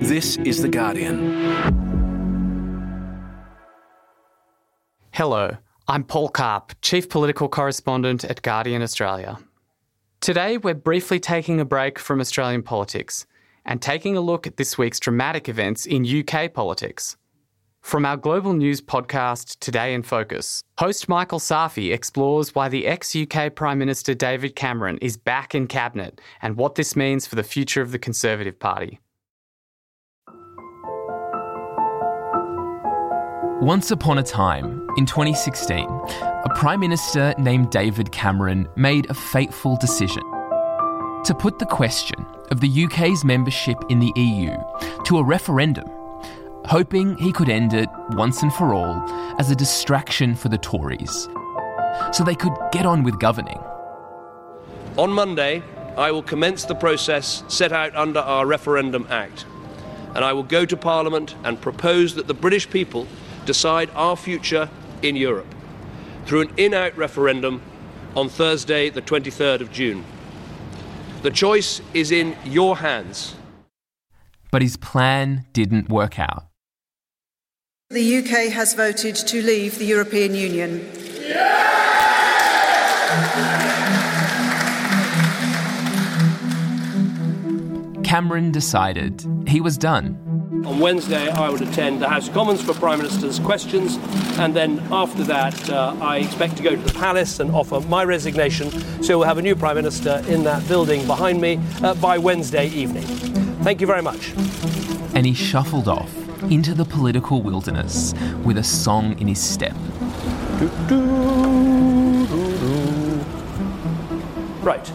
This is The Guardian. Hello, I'm Paul Karp, Chief Political Correspondent at Guardian Australia. Today, we're briefly taking a break from Australian politics and taking a look at this week's dramatic events in UK politics. From our global news podcast, Today in Focus, host Michael Safi explores why the ex UK Prime Minister David Cameron is back in Cabinet and what this means for the future of the Conservative Party. Once upon a time, in 2016, a Prime Minister named David Cameron made a fateful decision to put the question of the UK's membership in the EU to a referendum, hoping he could end it once and for all as a distraction for the Tories, so they could get on with governing. On Monday, I will commence the process set out under our Referendum Act, and I will go to Parliament and propose that the British people decide our future in Europe through an in out referendum on Thursday, the 23rd of June. The choice is in your hands. But his plan didn't work out. The UK has voted to leave the European Union. Cameron decided he was done. On Wednesday, I would attend the House of Commons for Prime Minister's questions, and then after that, uh, I expect to go to the Palace and offer my resignation. So we'll have a new Prime Minister in that building behind me uh, by Wednesday evening. Thank you very much. And he shuffled off into the political wilderness with a song in his step. Right.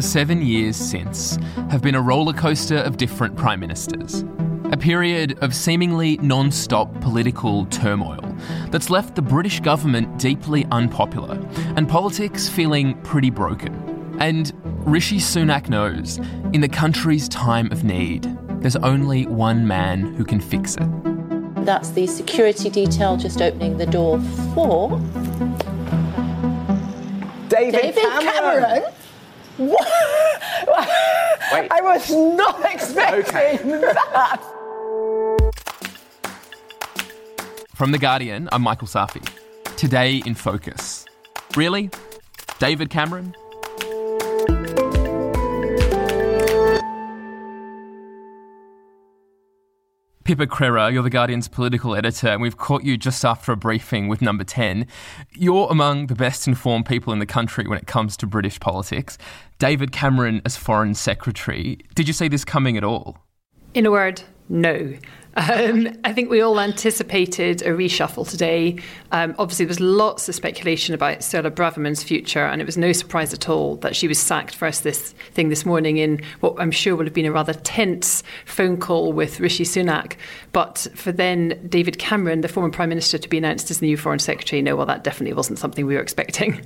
The seven years since have been a roller coaster of different prime ministers. A period of seemingly non stop political turmoil that's left the British government deeply unpopular and politics feeling pretty broken. And Rishi Sunak knows in the country's time of need, there's only one man who can fix it. That's the security detail just opening the door for David, David Cameron. Cameron. What? Wait. I was not expecting that. From The Guardian, I'm Michael Safi. Today in Focus. Really? David Cameron? Pippa Crerar, you're The Guardian's political editor, and we've caught you just after a briefing with number 10. You're among the best informed people in the country when it comes to British politics. David Cameron as Foreign Secretary. Did you see this coming at all? In a word, no. Um, I think we all anticipated a reshuffle today. Um, obviously, there was lots of speculation about Suella Braverman's future, and it was no surprise at all that she was sacked first this thing this morning in what I'm sure would have been a rather tense phone call with Rishi Sunak. But for then David Cameron, the former Prime Minister, to be announced as the new Foreign Secretary, no, well, that definitely wasn't something we were expecting.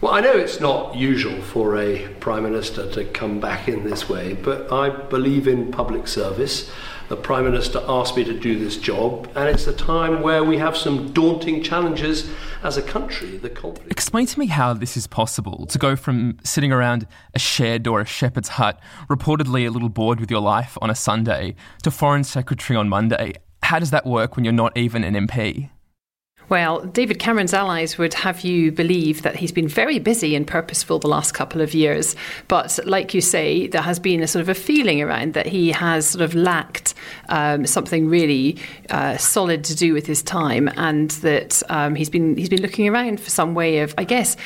Well, I know it's not usual for a Prime Minister to come back in this way, but I believe in public service. The Prime Minister asked me to do this job, and it's a time where we have some daunting challenges as a country. The. Explain to me how this is possible to go from sitting around a shed or a shepherd's hut, reportedly a little bored with your life on a Sunday, to Foreign Secretary on Monday. How does that work when you're not even an MP? Well, David Cameron's allies would have you believe that he's been very busy and purposeful the last couple of years. But like you say, there has been a sort of a feeling around that he has sort of lacked um, something really uh, solid to do with his time, and that um, he's been he's been looking around for some way of, I guess,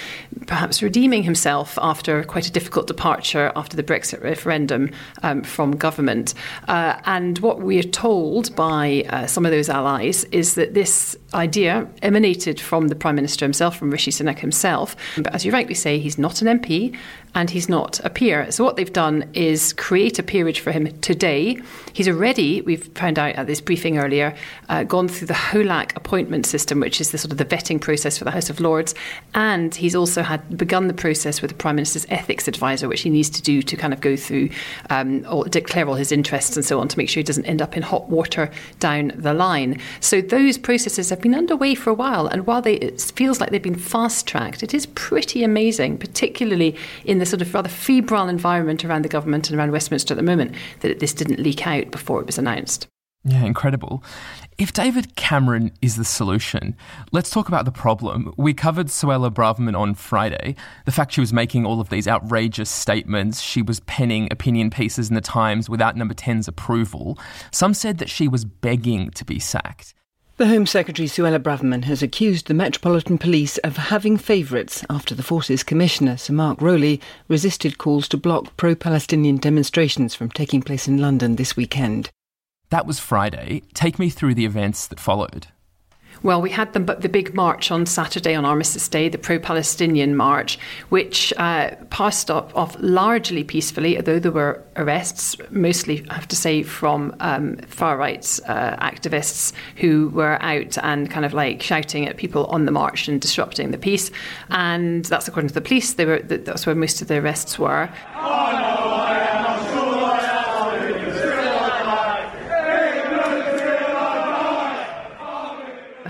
perhaps redeeming himself after quite a difficult departure after the Brexit referendum um, from government. Uh, and what we are told by uh, some of those allies is that this idea emanated from the Prime Minister himself, from Rishi Sunak himself. But as you rightly say, he's not an MP and he's not a peer. So what they've done is create a peerage for him today. He's already, we've found out at this briefing earlier, uh, gone through the HOLAC appointment system, which is the sort of the vetting process for the House of Lords, and he's also had begun the process with the Prime Minister's ethics advisor, which he needs to do to kind of go through um, or declare all his interests and so on to make sure he doesn't end up in hot water down the line. So those processes have been underway for a while, and while they, it feels like they've been fast tracked, it is pretty amazing, particularly in the the sort of rather febrile environment around the government and around Westminster at the moment that this didn't leak out before it was announced. Yeah, incredible. If David Cameron is the solution, let's talk about the problem. We covered Suella Braverman on Friday. The fact she was making all of these outrageous statements, she was penning opinion pieces in the Times without Number 10's approval. Some said that she was begging to be sacked. The Home Secretary Suella Braverman has accused the Metropolitan Police of having favourites after the Forces Commissioner Sir Mark Rowley resisted calls to block pro Palestinian demonstrations from taking place in London this weekend. That was Friday. Take me through the events that followed. Well, we had the, the big march on Saturday on Armistice Day, the pro Palestinian march, which uh, passed off, off, largely peacefully, although there were arrests, mostly, I have to say, from um, far right uh, activists who were out and kind of like shouting at people on the march and disrupting the peace. And that's according to the police. They were, that's where most of the arrests were.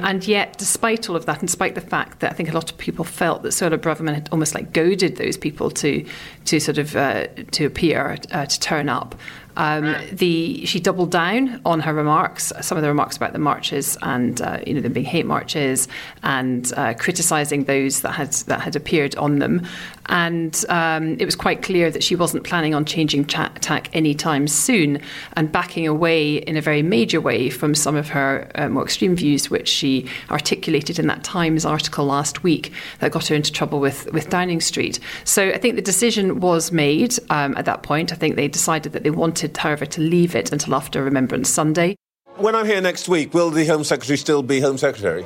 And yet, despite all of that, and despite the fact that I think a lot of people felt that Suella Braverman had almost like goaded those people to, to sort of uh, to appear, uh, to turn up, um, the she doubled down on her remarks, some of the remarks about the marches and uh, you know them being hate marches and uh, criticising those that had that had appeared on them, and um, it was quite clear that she wasn't planning on changing tack anytime soon and backing away in a very major way from some of her uh, more extreme views, which she articulated in that Times article last week that got her into trouble with with Downing Street. So I think the decision was made um, at that point. I think they decided that they wanted wanted, however, to leave it until after Remembrance Sunday. When I'm here next week, will the Home Secretary still be Home Secretary?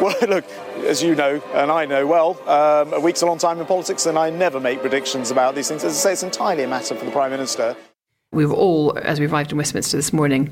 Well, look, as you know, and I know well, um, a week's a long time in politics, and I never make predictions about these things. As I say, it's entirely a matter for the Prime Minister. We were all, as we arrived in Westminster this morning,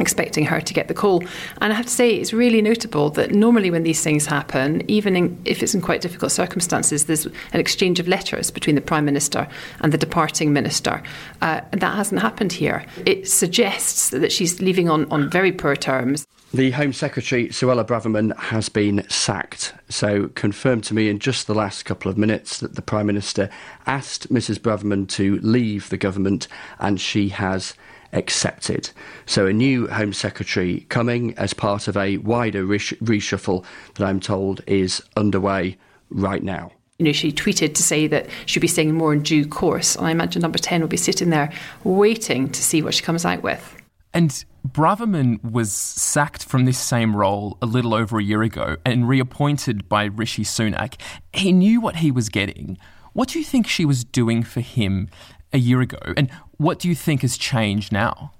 expecting her to get the call. And I have to say, it's really notable that normally when these things happen, even in, if it's in quite difficult circumstances, there's an exchange of letters between the Prime Minister and the departing Minister. Uh, and that hasn't happened here. It suggests that she's leaving on, on very poor terms. The Home Secretary, Suella Braverman, has been sacked. So, confirmed to me in just the last couple of minutes that the Prime Minister asked Mrs. Braverman to leave the government and she has accepted. So, a new Home Secretary coming as part of a wider reshuffle that I'm told is underway right now. You know, she tweeted to say that she'll be saying more in due course. And I imagine number 10 will be sitting there waiting to see what she comes out with. And Braverman was sacked from this same role a little over a year ago and reappointed by Rishi Sunak. He knew what he was getting. What do you think she was doing for him a year ago? And what do you think has changed now?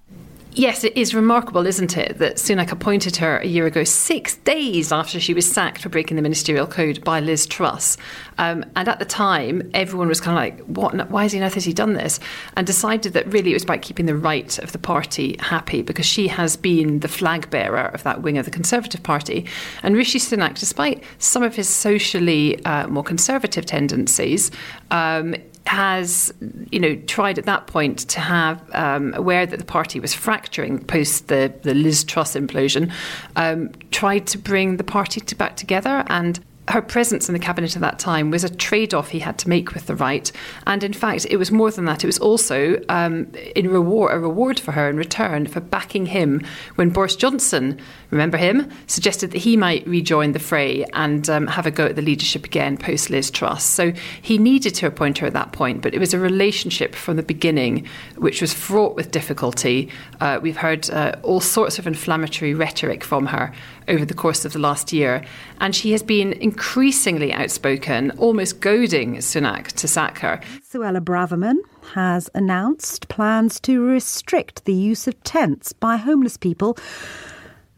Yes, it is remarkable, isn't it, that Sunak appointed her a year ago, six days after she was sacked for breaking the ministerial code by Liz Truss. Um, and at the time, everyone was kind of like, "What? Why has he, has he done this?" And decided that really it was about keeping the right of the party happy because she has been the flag bearer of that wing of the Conservative Party. And Rishi Sunak, despite some of his socially uh, more conservative tendencies, um, has, you know, tried at that point to have, um, aware that the party was fracturing post the, the Liz Truss implosion, um, tried to bring the party to back together and her presence in the cabinet at that time was a trade off he had to make with the right. And in fact, it was more than that. It was also um, in reward, a reward for her in return for backing him when Boris Johnson, remember him, suggested that he might rejoin the fray and um, have a go at the leadership again post Liz Truss. So he needed to appoint her at that point, but it was a relationship from the beginning which was fraught with difficulty. Uh, we've heard uh, all sorts of inflammatory rhetoric from her over the course of the last year, and she has been increasingly outspoken, almost goading Sunak to sack her. Suella Braverman has announced plans to restrict the use of tents by homeless people.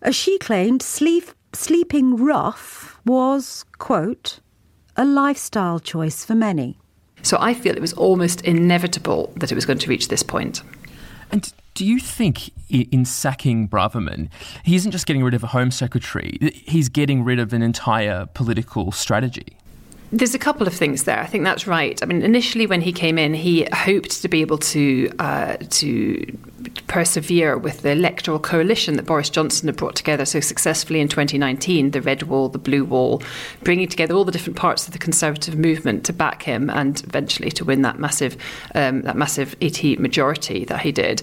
As she claimed, sleep, sleeping rough was, quote, a lifestyle choice for many. So I feel it was almost inevitable that it was going to reach this point. And do you think in sacking Braverman, he isn't just getting rid of a Home Secretary, he's getting rid of an entire political strategy? There's a couple of things there. I think that's right. I mean, initially when he came in, he hoped to be able to uh, to persevere with the electoral coalition that Boris Johnson had brought together so successfully in 2019, the Red Wall, the Blue Wall, bringing together all the different parts of the Conservative movement to back him and eventually to win that massive um, that massive 80 majority that he did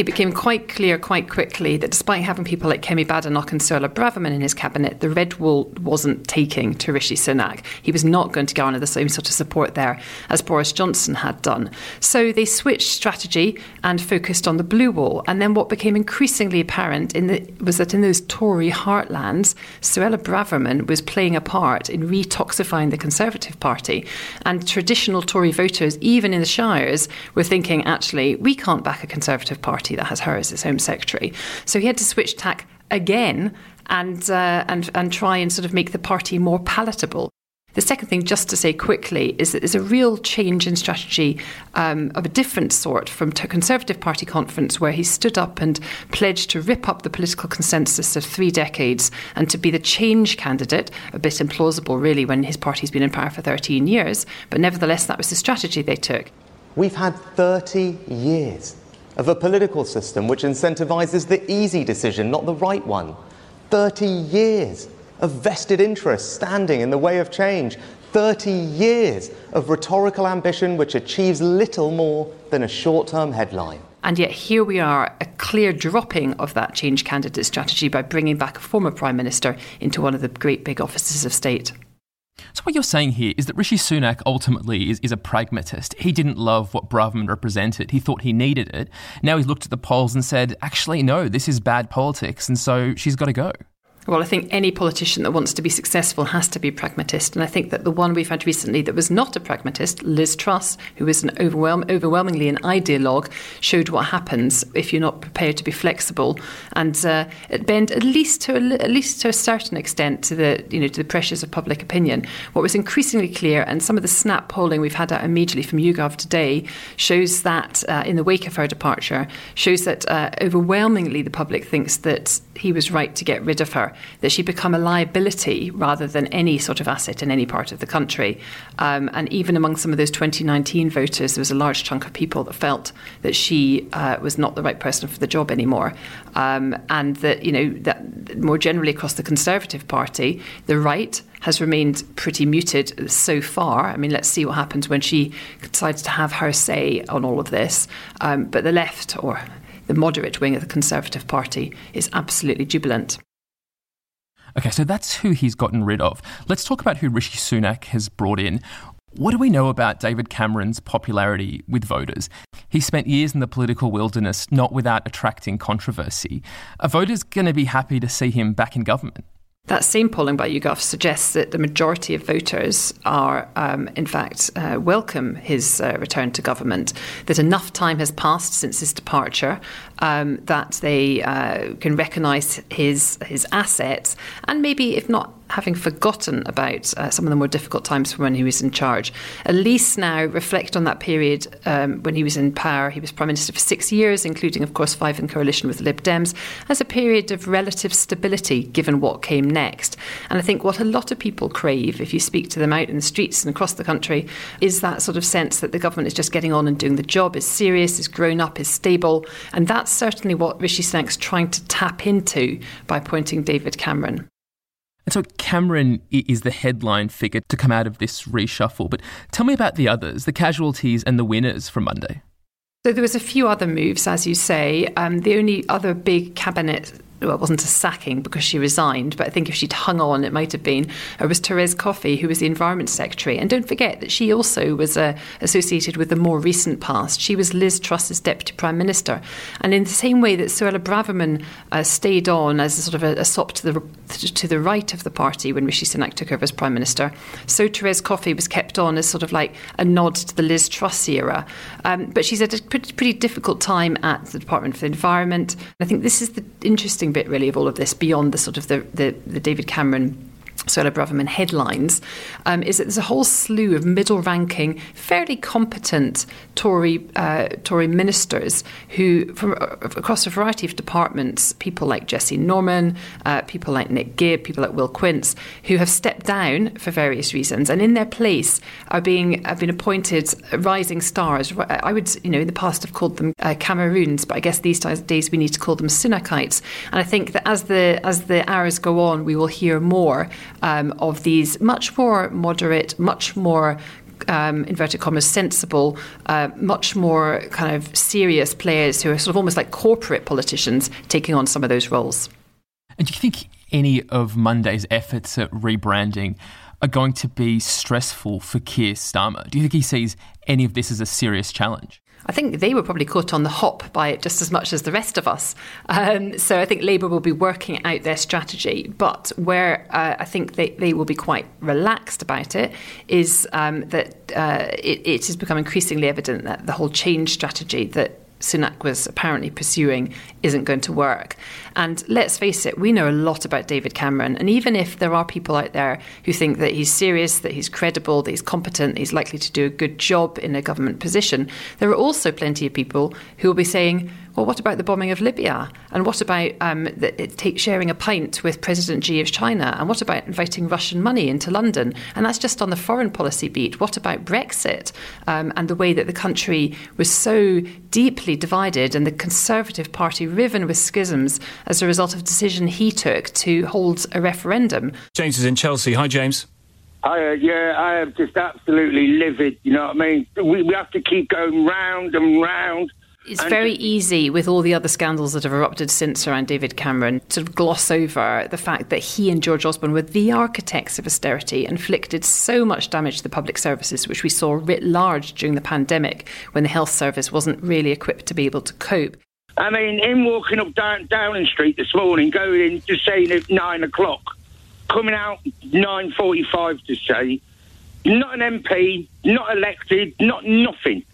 it became quite clear quite quickly that despite having people like Kemi Badenoch and Suella Braverman in his cabinet, the red wall wasn't taking to Rishi Sunak. He was not going to garner the same sort of support there as Boris Johnson had done. So they switched strategy and focused on the blue wall. And then what became increasingly apparent the, was that in those Tory heartlands, Suella Braverman was playing a part in retoxifying the Conservative Party. And traditional Tory voters, even in the Shires, were thinking, actually, we can't back a Conservative Party party that has her as its Home Secretary. So he had to switch tack again and, uh, and, and try and sort of make the party more palatable. The second thing, just to say quickly, is that there's a real change in strategy um, of a different sort from the Conservative Party conference, where he stood up and pledged to rip up the political consensus of three decades and to be the change candidate. A bit implausible, really, when his party's been in power for 13 years, but nevertheless, that was the strategy they took. We've had 30 years of a political system which incentivises the easy decision, not the right one. 30 years of vested interests standing in the way of change. 30 years of rhetorical ambition which achieves little more than a short term headline. And yet, here we are, a clear dropping of that change candidate strategy by bringing back a former Prime Minister into one of the great big offices of state. So, what you're saying here is that Rishi Sunak ultimately is, is a pragmatist. He didn't love what Braverman represented, he thought he needed it. Now he's looked at the polls and said, actually, no, this is bad politics, and so she's got to go. Well, I think any politician that wants to be successful has to be pragmatist. And I think that the one we've had recently that was not a pragmatist, Liz Truss, who is an overwhelm- overwhelmingly an ideologue, showed what happens if you're not prepared to be flexible and uh, bend at least to a, at least to a certain extent to the you know to the pressures of public opinion. What was increasingly clear, and some of the snap polling we've had out immediately from YouGov today shows that uh, in the wake of her departure, shows that uh, overwhelmingly the public thinks that he was right to get rid of her that she'd become a liability rather than any sort of asset in any part of the country. Um, and even among some of those 2019 voters, there was a large chunk of people that felt that she uh, was not the right person for the job anymore. Um, and that, you know, that more generally across the Conservative Party, the right has remained pretty muted so far. I mean, let's see what happens when she decides to have her say on all of this. Um, but the left, or the moderate wing of the Conservative Party, is absolutely jubilant. Okay, so that's who he's gotten rid of. Let's talk about who Rishi Sunak has brought in. What do we know about David Cameron's popularity with voters? He spent years in the political wilderness, not without attracting controversy. Are voters going to be happy to see him back in government? That same polling by YouGov suggests that the majority of voters are, um, in fact, uh, welcome his uh, return to government. That enough time has passed since his departure um, that they uh, can recognise his his assets, and maybe, if not having forgotten about uh, some of the more difficult times from when he was in charge, at least now reflect on that period um, when he was in power. He was Prime Minister for six years, including, of course, five in coalition with Lib Dems, as a period of relative stability given what came next. And I think what a lot of people crave, if you speak to them out in the streets and across the country, is that sort of sense that the government is just getting on and doing the job, is serious, is grown up, is stable. And that's certainly what Rishi Sunak's trying to tap into by appointing David Cameron. And so Cameron is the headline figure to come out of this reshuffle. But tell me about the others, the casualties and the winners from Monday. So there was a few other moves, as you say. Um, the only other big cabinet well, it wasn't a sacking because she resigned, but I think if she'd hung on, it might have been. It was Therese Coffey, who was the Environment Secretary. And don't forget that she also was uh, associated with the more recent past. She was Liz Truss's Deputy Prime Minister. And in the same way that Suella Braverman uh, stayed on as a sort of a, a sop to the, to the right of the party when Rishi Sunak took over as Prime Minister, so Therese Coffey was kept on as sort of like a nod to the Liz Truss era. Um, but she's had a pretty, pretty difficult time at the Department for the Environment. I think this is the interesting bit, really, of all of this beyond the sort of the, the, the David Cameron Suella Braverman headlines um, is that there's a whole slew of middle-ranking, fairly competent Tory uh, Tory ministers who, from uh, across a variety of departments, people like Jesse Norman, uh, people like Nick Gibb, people like Will Quince, who have stepped down for various reasons, and in their place are being have been appointed rising stars. I would, you know, in the past have called them uh, Cameroons, but I guess these days we need to call them Sunakites. And I think that as the as the hours go on, we will hear more um, of these much more moderate, much more um, inverted commas, sensible, uh, much more kind of serious players who are sort of almost like corporate politicians taking on some of those roles. And do you think any of Monday's efforts at rebranding are going to be stressful for Keir Starmer? Do you think he sees any of this as a serious challenge? I think they were probably caught on the hop by it just as much as the rest of us. Um, so I think Labour will be working out their strategy. But where uh, I think they, they will be quite relaxed about it is um, that uh, it, it has become increasingly evident that the whole change strategy that Sunak was apparently pursuing isn't going to work. And let's face it, we know a lot about David Cameron. And even if there are people out there who think that he's serious, that he's credible, that he's competent, that he's likely to do a good job in a government position, there are also plenty of people who will be saying, well, what about the bombing of Libya? And what about um, the, take, sharing a pint with President Xi of China? And what about inviting Russian money into London? And that's just on the foreign policy beat. What about Brexit um, and the way that the country was so deeply divided and the Conservative Party riven with schisms as a result of a decision he took to hold a referendum? James is in Chelsea. Hi, James. I, uh, yeah, I am just absolutely livid. You know what I mean? We, we have to keep going round and round it's very easy with all the other scandals that have erupted since around David Cameron to gloss over the fact that he and George Osborne were the architects of austerity, inflicted so much damage to the public services, which we saw writ large during the pandemic when the health service wasn't really equipped to be able to cope. I mean, him walking up down, Downing Street this morning, going in just saying at nine o'clock, coming out nine forty-five to say, not an MP, not elected, not nothing,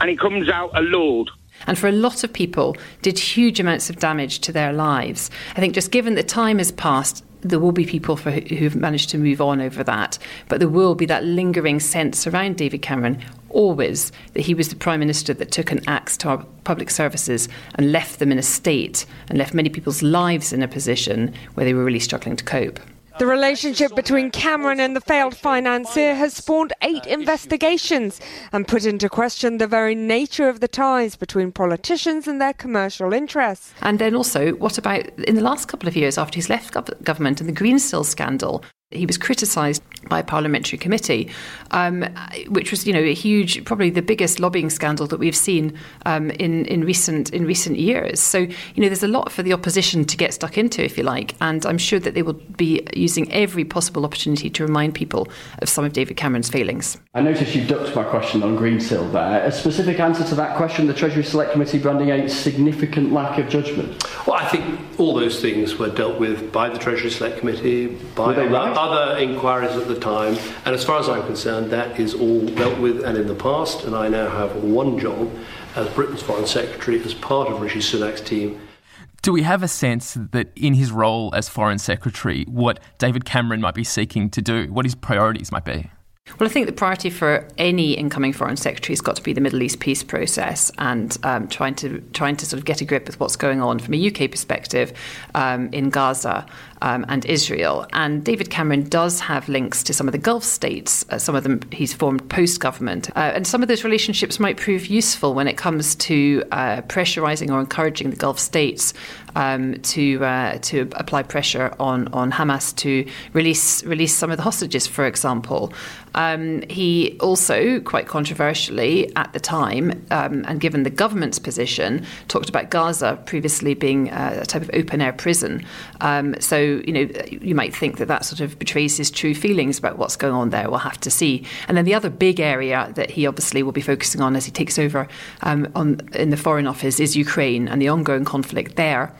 and he comes out a lord. And for a lot of people did huge amounts of damage to their lives. I think just given that time has passed, there will be people who've managed to move on over that, but there will be that lingering sense around David Cameron always that he was the prime minister that took an axe to our public services and left them in a state and left many people's lives in a position where they were really struggling to cope. The relationship between Cameron and the failed financier has spawned eight investigations and put into question the very nature of the ties between politicians and their commercial interests. And then also, what about in the last couple of years after he's left government and the Green Greensill scandal? He was criticised by a parliamentary committee, um, which was, you know, a huge, probably the biggest lobbying scandal that we've seen um, in in recent in recent years. So, you know, there's a lot for the opposition to get stuck into, if you like, and I'm sure that they will be using every possible opportunity to remind people of some of David Cameron's failings. I noticed you ducked my question on Greensill there. A specific answer to that question: the Treasury Select Committee branding a significant lack of judgment. Well, I think all those things were dealt with by the Treasury Select Committee, by right? other inquiries at the time, and as far as I'm concerned, that is all dealt with and in the past, and I now have one job as Britain's Foreign Secretary as part of Rishi Sunak's team. Do we have a sense that in his role as Foreign Secretary, what David Cameron might be seeking to do, what his priorities might be? Well, I think the priority for any incoming foreign secretary has got to be the Middle East peace process and um, trying to trying to sort of get a grip with what's going on from a UK perspective um, in Gaza um, and Israel. And David Cameron does have links to some of the Gulf states. Uh, some of them he's formed post government. Uh, and some of those relationships might prove useful when it comes to uh, pressurising or encouraging the Gulf states um, to uh, to apply pressure on on Hamas to release release some of the hostages, for example. Um, he also, quite controversially at the time, um, and given the government's position, talked about Gaza previously being uh, a type of open air prison. Um, so, you know, you might think that that sort of betrays his true feelings about what's going on there. We'll have to see. And then the other big area that he obviously will be focusing on as he takes over um, on in the Foreign Office is Ukraine and the ongoing conflict there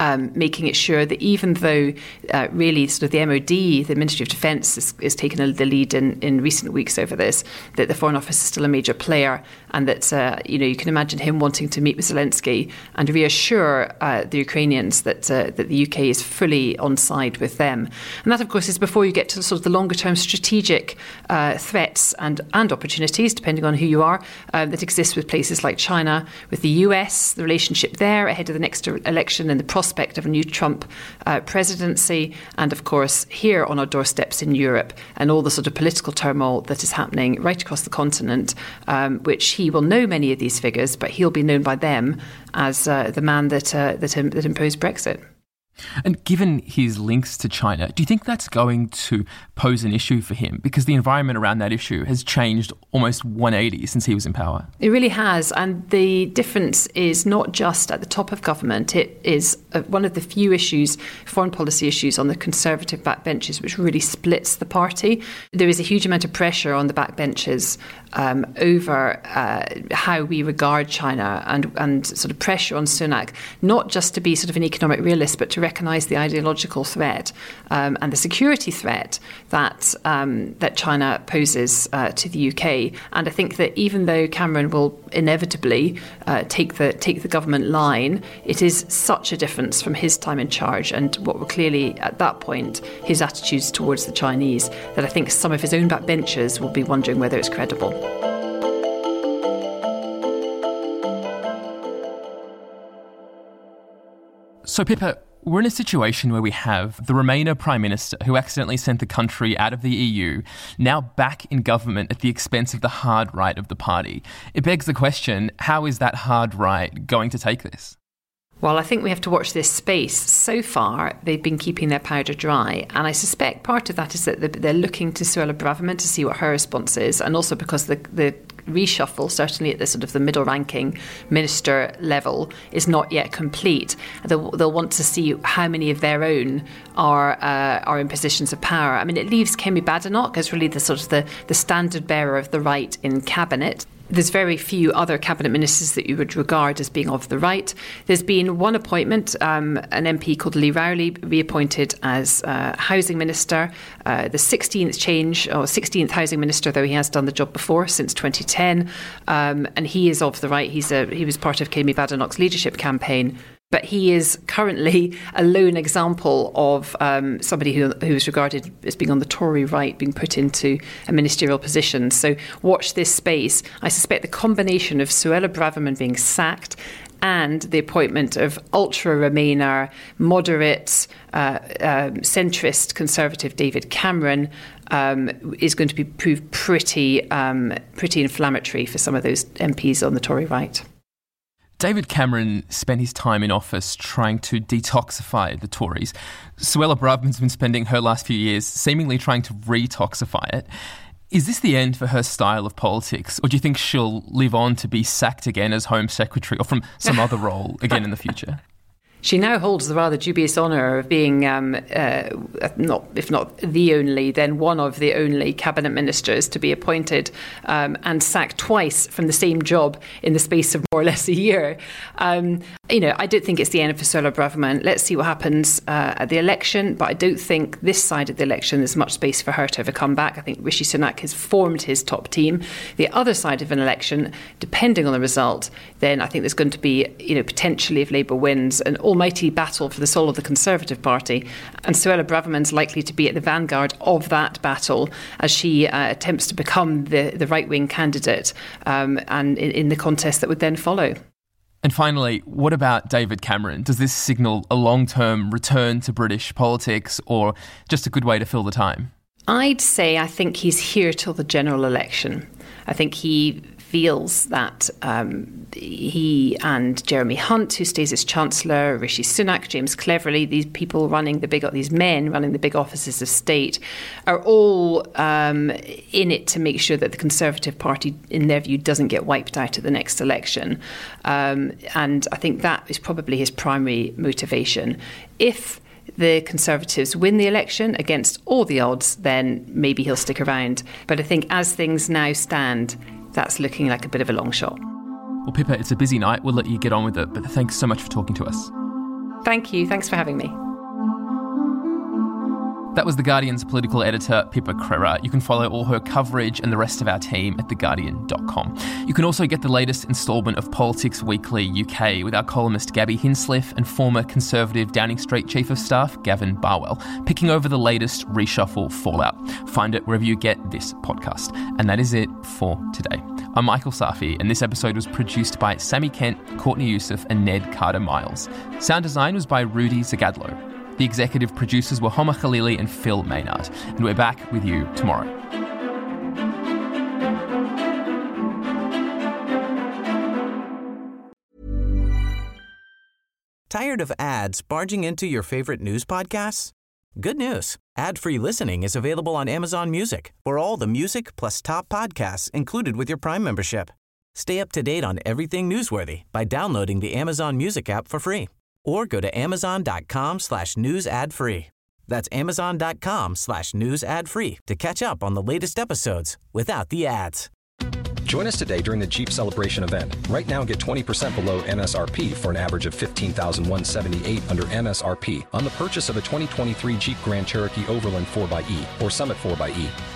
um, making it sure that even though uh, really sort of the MOD, the Ministry of Defence, is, is taking the lead in, in recent weeks over this, that the Foreign Office is still a major player, and that uh, you know you can imagine him wanting to meet with Zelensky and reassure uh, the Ukrainians that uh, that the UK is fully on side with them, and that of course is before you get to sort of the longer term strategic uh, threats and and opportunities, depending on who you are, uh, that exist with places like China, with the US, the relationship there ahead of the next election and the prospect of a new Trump uh, presidency, and of course here on our doorsteps in Europe and all the sort of political turmoil that is happening right across the continent, um, which he will know many of these figures, but he'll be known by them as uh, the man that uh, that, that imposed Brexit. And given his links to China, do you think that's going to pose an issue for him? Because the environment around that issue has changed almost 180 since he was in power. It really has. And the difference is not just at the top of government, it is uh, one of the few issues, foreign policy issues, on the Conservative backbenches, which really splits the party. There is a huge amount of pressure on the backbenches um, over uh, how we regard China and, and sort of pressure on Sunak, not just to be sort of an economic realist, but to recognise the ideological threat um, and the security threat that um, that China poses uh, to the UK. And I think that even though Cameron will inevitably uh, take the take the government line, it is such a difference from his time in charge and what were clearly at that point his attitudes towards the Chinese that I think some of his own backbenchers will be wondering whether it's credible. So, Pippa, we're in a situation where we have the Remainer Prime Minister who accidentally sent the country out of the EU, now back in government at the expense of the hard right of the party. It begs the question how is that hard right going to take this? Well, I think we have to watch this space. So far, they've been keeping their powder dry, and I suspect part of that is that they're looking to Suella Braverman to see what her response is, and also because the, the reshuffle, certainly at the sort of the middle ranking minister level, is not yet complete. They'll, they'll want to see how many of their own are uh, are in positions of power. I mean, it leaves Kemi Badenoch as really the sort of the, the standard bearer of the right in cabinet there's very few other cabinet ministers that you would regard as being of the right. There's been one appointment, um, an MP called Lee Rowley, reappointed as uh, housing minister, uh, the 16th change or 16th housing minister, though he has done the job before since 2010, um, and he is of the right. He's a, he was part of Kemi Badenoch's leadership campaign but he is currently a lone example of um, somebody who, who is regarded as being on the Tory right, being put into a ministerial position. So watch this space. I suspect the combination of Suella Braverman being sacked and the appointment of ultra Remainer, moderate, uh, um, centrist conservative David Cameron um, is going to be proved pretty, um, pretty inflammatory for some of those MPs on the Tory right. David Cameron spent his time in office trying to detoxify the Tories. Suella Braverman's been spending her last few years seemingly trying to retoxify it. Is this the end for her style of politics, or do you think she'll live on to be sacked again as Home Secretary or from some other role again in the future? She now holds the rather dubious honour of being, um, uh, not if not the only, then one of the only cabinet ministers to be appointed um, and sacked twice from the same job in the space of more or less a year. Um, you know, I don't think it's the end for Suella Braverman. Let's see what happens uh, at the election, but I don't think this side of the election there's much space for her to ever come back. I think Rishi Sunak has formed his top team. The other side of an election, depending on the result, then I think there's going to be, you know, potentially if Labour wins, an almighty battle for the soul of the Conservative Party. And Suella Braverman's likely to be at the vanguard of that battle as she uh, attempts to become the, the right wing candidate um, and in, in the contest that would then follow. And finally, what about David Cameron? Does this signal a long term return to British politics or just a good way to fill the time? I'd say I think he's here till the general election. I think he feels that um, he and Jeremy Hunt, who stays as Chancellor, Rishi Sunak, James Cleverly, these people running the big, these men running the big offices of state, are all um, in it to make sure that the Conservative Party, in their view, doesn't get wiped out at the next election. Um, and I think that is probably his primary motivation. If the Conservatives win the election against all the odds, then maybe he'll stick around. But I think as things now stand, that's looking like a bit of a long shot. Well, Pippa, it's a busy night. We'll let you get on with it, but thanks so much for talking to us. Thank you. Thanks for having me. That was The Guardian's political editor, Pippa Crerar. You can follow all her coverage and the rest of our team at theguardian.com. You can also get the latest instalment of Politics Weekly UK with our columnist Gabby Hinsliff and former Conservative Downing Street Chief of Staff Gavin Barwell, picking over the latest reshuffle fallout. Find it wherever you get this podcast. And that is it for today. I'm Michael Safi, and this episode was produced by Sami Kent, Courtney Yusuf, and Ned Carter Miles. Sound design was by Rudy Zagadlo. The executive producers were Homa Khaleeli and Phil Maynard, and we're back with you tomorrow. Tired of ads barging into your favorite news podcasts? Good news. Ad-free listening is available on Amazon Music for all the music plus top podcasts included with your Prime membership. Stay up to date on everything newsworthy by downloading the Amazon Music app for free or go to amazon.com slash news ad free. That's amazon.com slash news ad free to catch up on the latest episodes without the ads. Join us today during the Jeep Celebration event. Right now, get 20% below MSRP for an average of 15178 under MSRP on the purchase of a 2023 Jeep Grand Cherokee Overland 4xE or Summit 4xE.